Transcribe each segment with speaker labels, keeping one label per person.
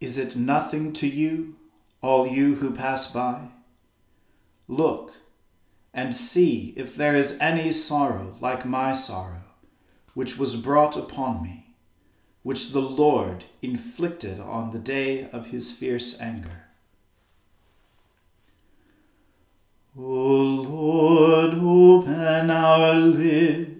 Speaker 1: Is it nothing to you, all you who pass by? Look and see if there is any sorrow like my sorrow, which was brought upon me, which the Lord inflicted on the day of his fierce anger. O Lord, open our lips,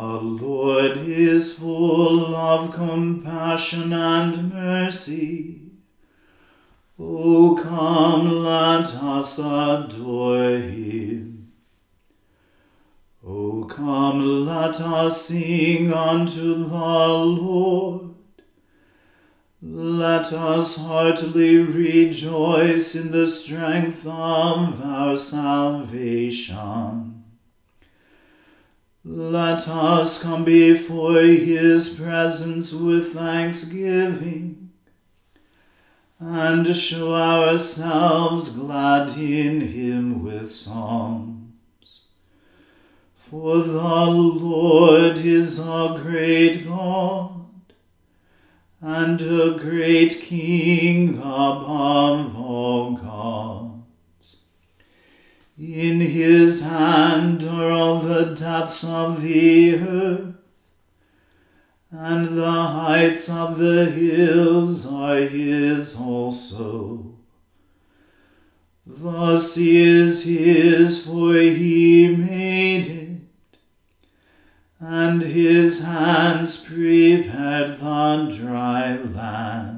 Speaker 1: Lord is full of compassion and mercy O come, let us adore him. O come, let us sing unto the Lord. Let us heartily rejoice in the strength of our salvation. Let us come before his presence with thanksgiving and show ourselves glad in him with songs. For the Lord is a great God and a great King above all gods. In his hand are all the depths of the earth and the heights of the hills are his also. The sea is his, for he made it, and his hands prepared the dry land.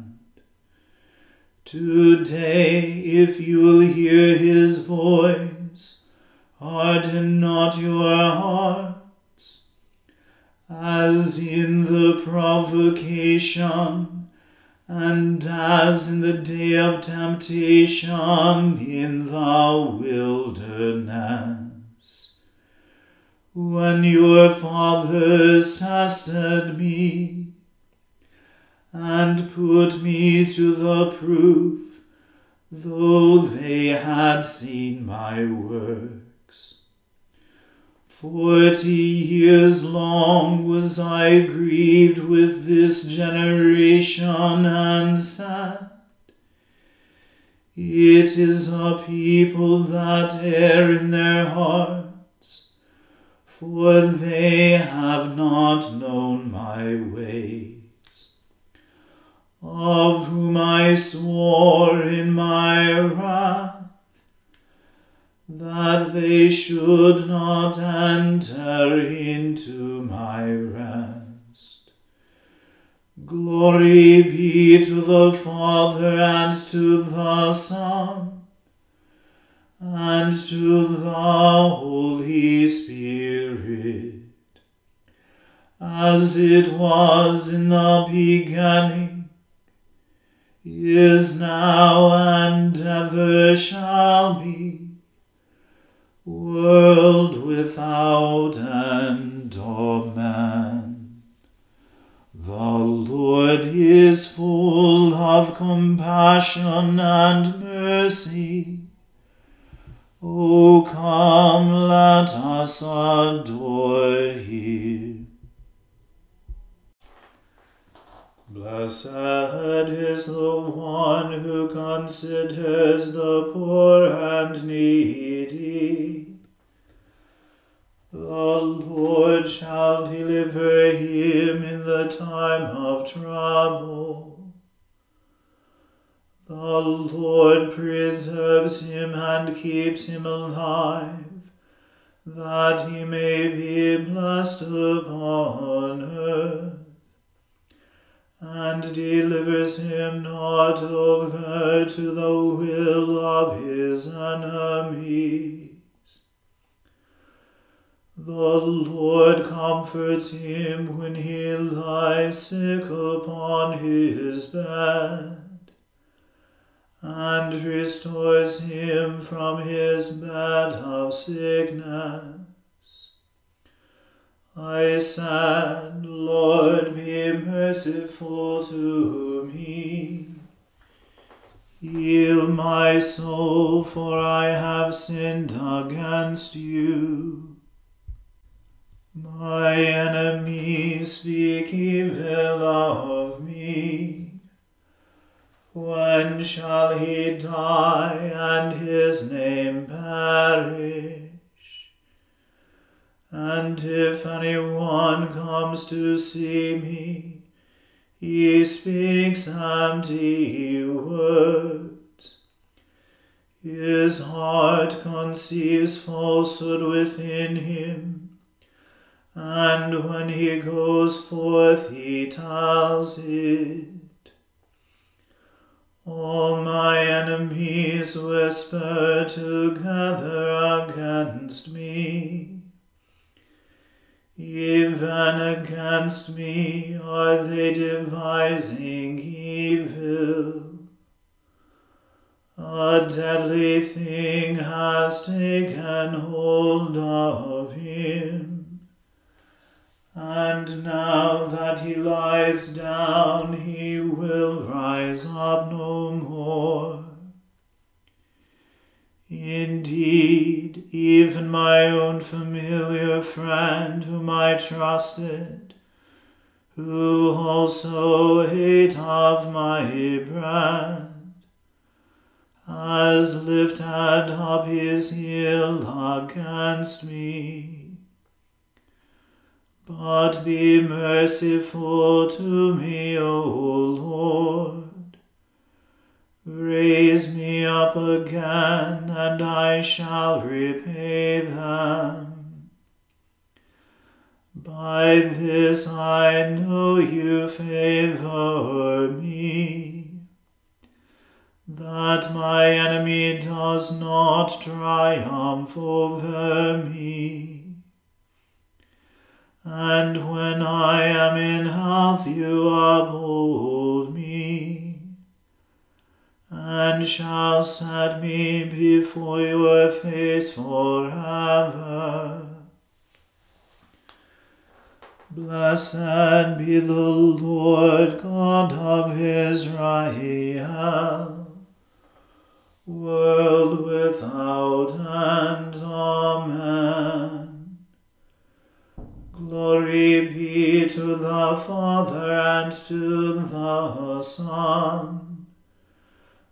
Speaker 1: Today, if you'll hear his voice, harden not your hearts, as in the provocation, and as in the day of temptation in the wilderness. When your fathers tested me, and put me to the proof, though they had seen my works. Forty years long was I grieved with this generation and sad. It is a people that err in their hearts, for they have not known my ways. Of whom I swore in my wrath, that they should not enter into my rest. Glory be to the Father and to the Son and to the Holy Spirit, as it was in the beginning, is now, and ever shall be world without end. Amen. The Lord is full of compassion and mercy. O come, let us adore him. Blessed is the one who considers the poor and needy. The Lord shall deliver him in the time of trouble. The Lord preserves him and keeps him alive, that he may be blessed upon earth and delivers him not over to the will of his enemies. The Lord comforts him when he lies sick upon his bed, and restores him from his bed of sickness. I said, Lord, be merciful to me. Heal my soul, for I have sinned against you. My enemies speak evil of me. When shall he die and his name perish? And if anyone comes to see me, he speaks empty words. His heart conceives falsehood within him, and when he goes forth, he tells it. All my enemies whisper together against me. Even against me are they devising evil. A deadly thing has taken hold of him. And now that he lies down, he will rise up no more. Indeed, even my own familiar friend whom I trusted, who also ate of my bread, has lifted up his heel against me. But be merciful to me, O Lord Raise me up again, and I shall repay them. By this I know you favor me, that my enemy does not triumph over me. And when I am in health, you uphold me and shall set me before your face forever. Blessed be the Lord God of Israel, world without end. Amen. Glory be to the Father and to the Son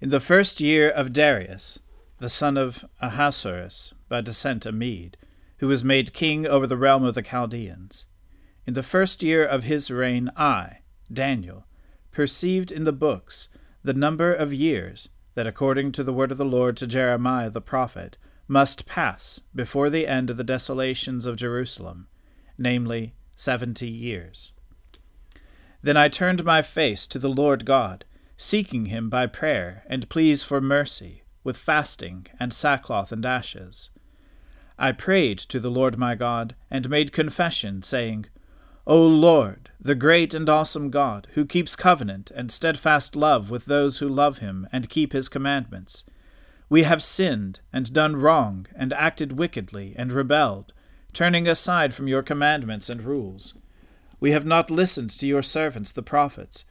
Speaker 2: In the first year of Darius, the son of Ahasuerus, by descent a Mede, who was made king over the realm of the Chaldeans, in the first year of his reign, I, Daniel, perceived in the books the number of years that, according to the word of the Lord to Jeremiah the prophet, must pass before the end of the desolations of Jerusalem, namely, seventy years. Then I turned my face to the Lord God, seeking him by prayer and pleas for mercy, with fasting and sackcloth and ashes. I prayed to the Lord my God, and made confession, saying, O Lord, the great and awesome God, who keeps covenant and steadfast love with those who love him and keep his commandments, we have sinned and done wrong and acted wickedly and rebelled, turning aside from your commandments and rules. We have not listened to your servants the prophets,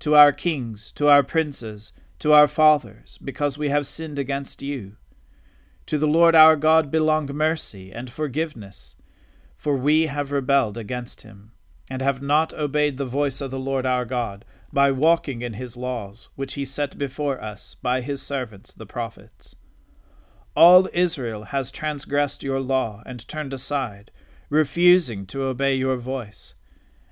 Speaker 2: to our kings, to our princes, to our fathers, because we have sinned against you. To the Lord our God belong mercy and forgiveness, for we have rebelled against him, and have not obeyed the voice of the Lord our God, by walking in his laws, which he set before us by his servants the prophets. All Israel has transgressed your law and turned aside, refusing to obey your voice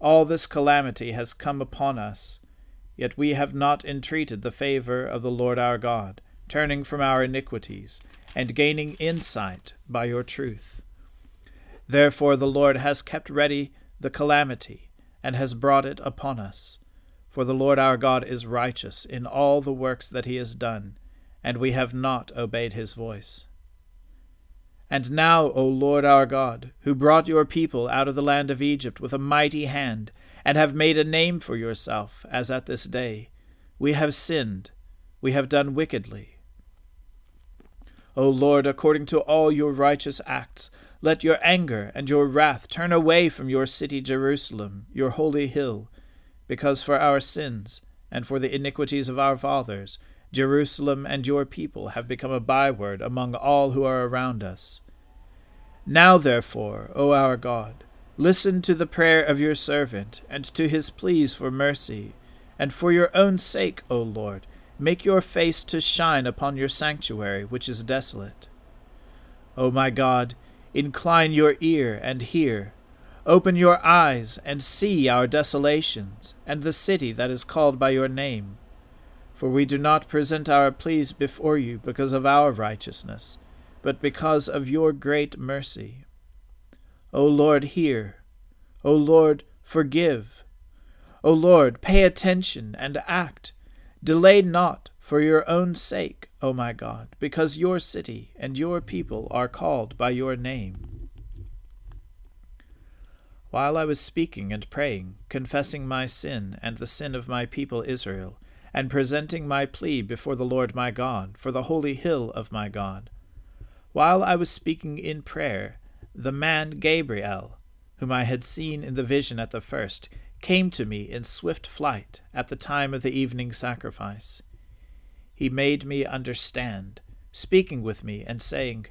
Speaker 2: all this calamity has come upon us, yet we have not entreated the favor of the Lord our God, turning from our iniquities, and gaining insight by your truth. Therefore the Lord has kept ready the calamity, and has brought it upon us. For the Lord our God is righteous in all the works that he has done, and we have not obeyed his voice. And now, O Lord our God, who brought your people out of the land of Egypt with a mighty hand, and have made a name for yourself, as at this day, we have sinned, we have done wickedly. O Lord, according to all your righteous acts, let your anger and your wrath turn away from your city Jerusalem, your holy hill, because for our sins and for the iniquities of our fathers, Jerusalem and your people have become a byword among all who are around us. Now, therefore, O our God, listen to the prayer of your servant, and to his pleas for mercy, and for your own sake, O Lord, make your face to shine upon your sanctuary, which is desolate. O my God, incline your ear and hear. Open your eyes and see our desolations, and the city that is called by your name. For we do not present our pleas before you because of our righteousness, but because of your great mercy. O Lord, hear. O Lord, forgive. O Lord, pay attention and act. Delay not for your own sake, O my God, because your city and your people are called by your name. While I was speaking and praying, confessing my sin and the sin of my people Israel, and presenting my plea before the Lord my God, for the holy hill of my God. While I was speaking in prayer, the man Gabriel, whom I had seen in the vision at the first, came to me in swift flight at the time of the evening sacrifice. He made me understand, speaking with me and saying,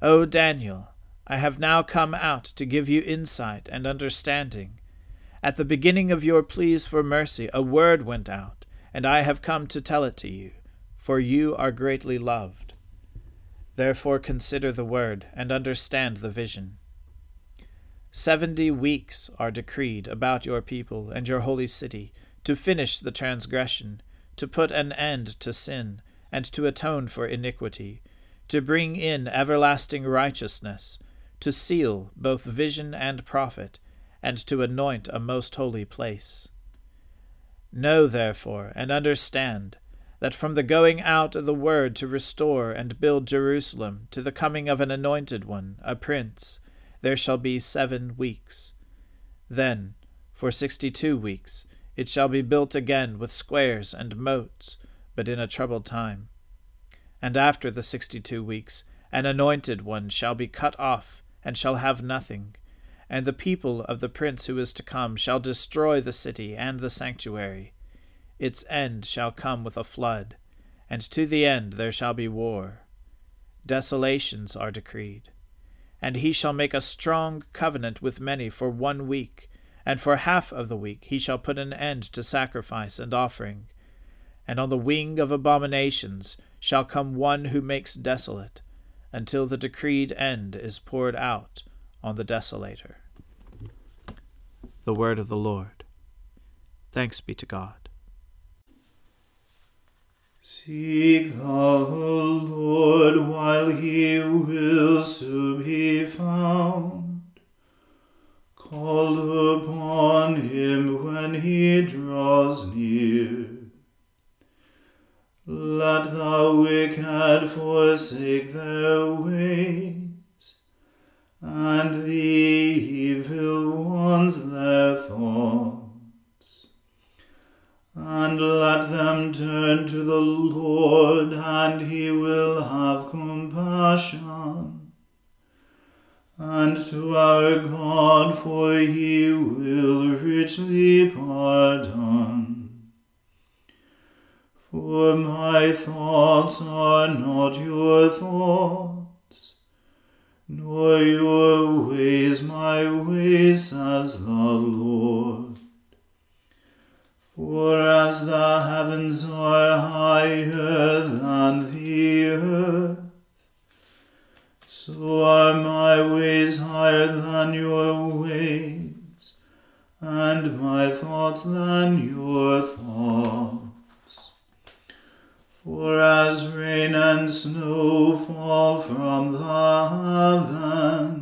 Speaker 2: O Daniel, I have now come out to give you insight and understanding. At the beginning of your pleas for mercy, a word went out and I have come to tell it to you, for you are greatly loved. Therefore consider the word, and understand the vision. Seventy weeks are decreed about your people and your holy city, to finish the transgression, to put an end to sin, and to atone for iniquity, to bring in everlasting righteousness, to seal both vision and prophet, and to anoint a most holy place. Know therefore, and understand, that from the going out of the word to restore and build Jerusalem to the coming of an anointed one, a prince, there shall be seven weeks. Then, for sixty two weeks, It shall be built again with squares and moats, but in a troubled time. And after the sixty two weeks, an anointed one shall be cut off, and shall have nothing. And the people of the prince who is to come shall destroy the city and the sanctuary. Its end shall come with a flood, and to the end there shall be war. Desolations are decreed. And he shall make a strong covenant with many for one week and for half of the week he shall put an end to sacrifice and offering. And on the wing of abominations shall come one who makes desolate, until the decreed end is poured out on the desolator. The word of the Lord. Thanks be to God.
Speaker 1: Seek the Lord while he wills to be found. Call upon him when he draws near. Let the wicked forsake their ways, and the evil ones And let them turn to the Lord, and he will have compassion and to our God, for he will richly pardon. For my thoughts are not your thoughts, nor your ways my ways, says the Lord. For as the heavens are higher than the earth, so are my ways higher than your ways, and my thoughts than your thoughts. For as rain and snow fall from the heavens,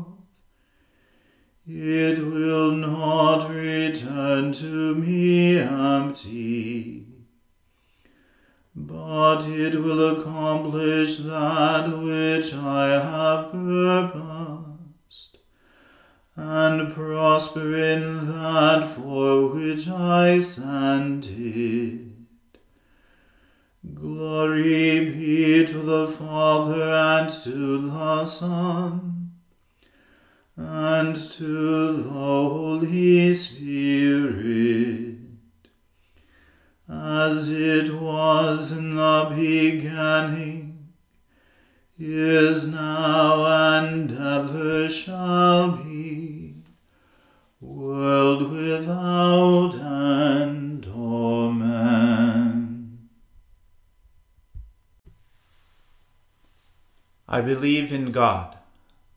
Speaker 1: It will not return to me empty but it will accomplish that which I have purposed, and prosper in that for which I sent it. Glory be to the Father and to the Son and to the Holy Spirit as it was in the beginning, is now, and ever shall be, world without end. Amen.
Speaker 2: I believe in God,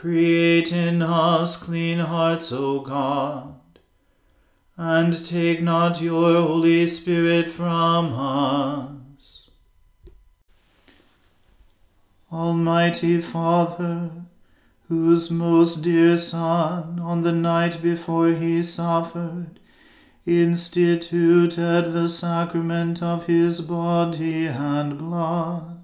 Speaker 2: Create in us clean hearts, O God, and take not your Holy Spirit from us. Almighty Father, whose most dear Son, on the night before he suffered, instituted the sacrament of his body and blood.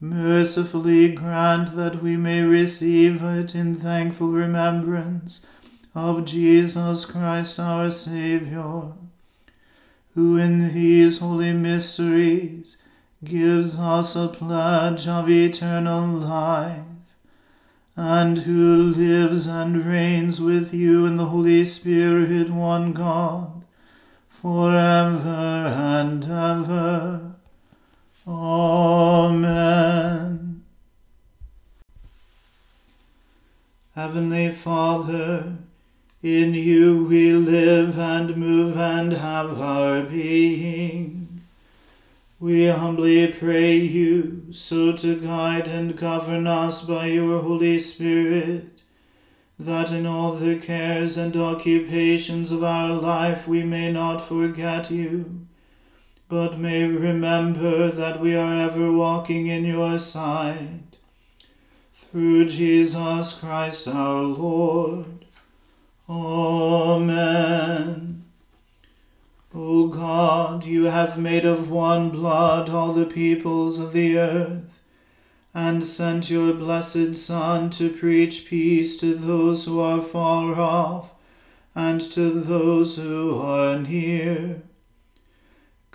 Speaker 2: Mercifully grant that we may receive it in thankful remembrance of Jesus Christ our Saviour, who in these holy mysteries gives us a pledge of eternal life and who lives and reigns with you in the Holy Spirit, one God, forever and ever. Amen. Heavenly Father, in you we live and move and have our being. We humbly pray you so to guide and govern us by your Holy Spirit, that in all the cares and occupations of our life we may not forget you, but may remember that we are ever walking in your sight. Through Jesus Christ our Lord. Amen. O God, you have made of one blood all the peoples of the earth, and sent your blessed Son to preach peace to those who are far off, and to those who are near.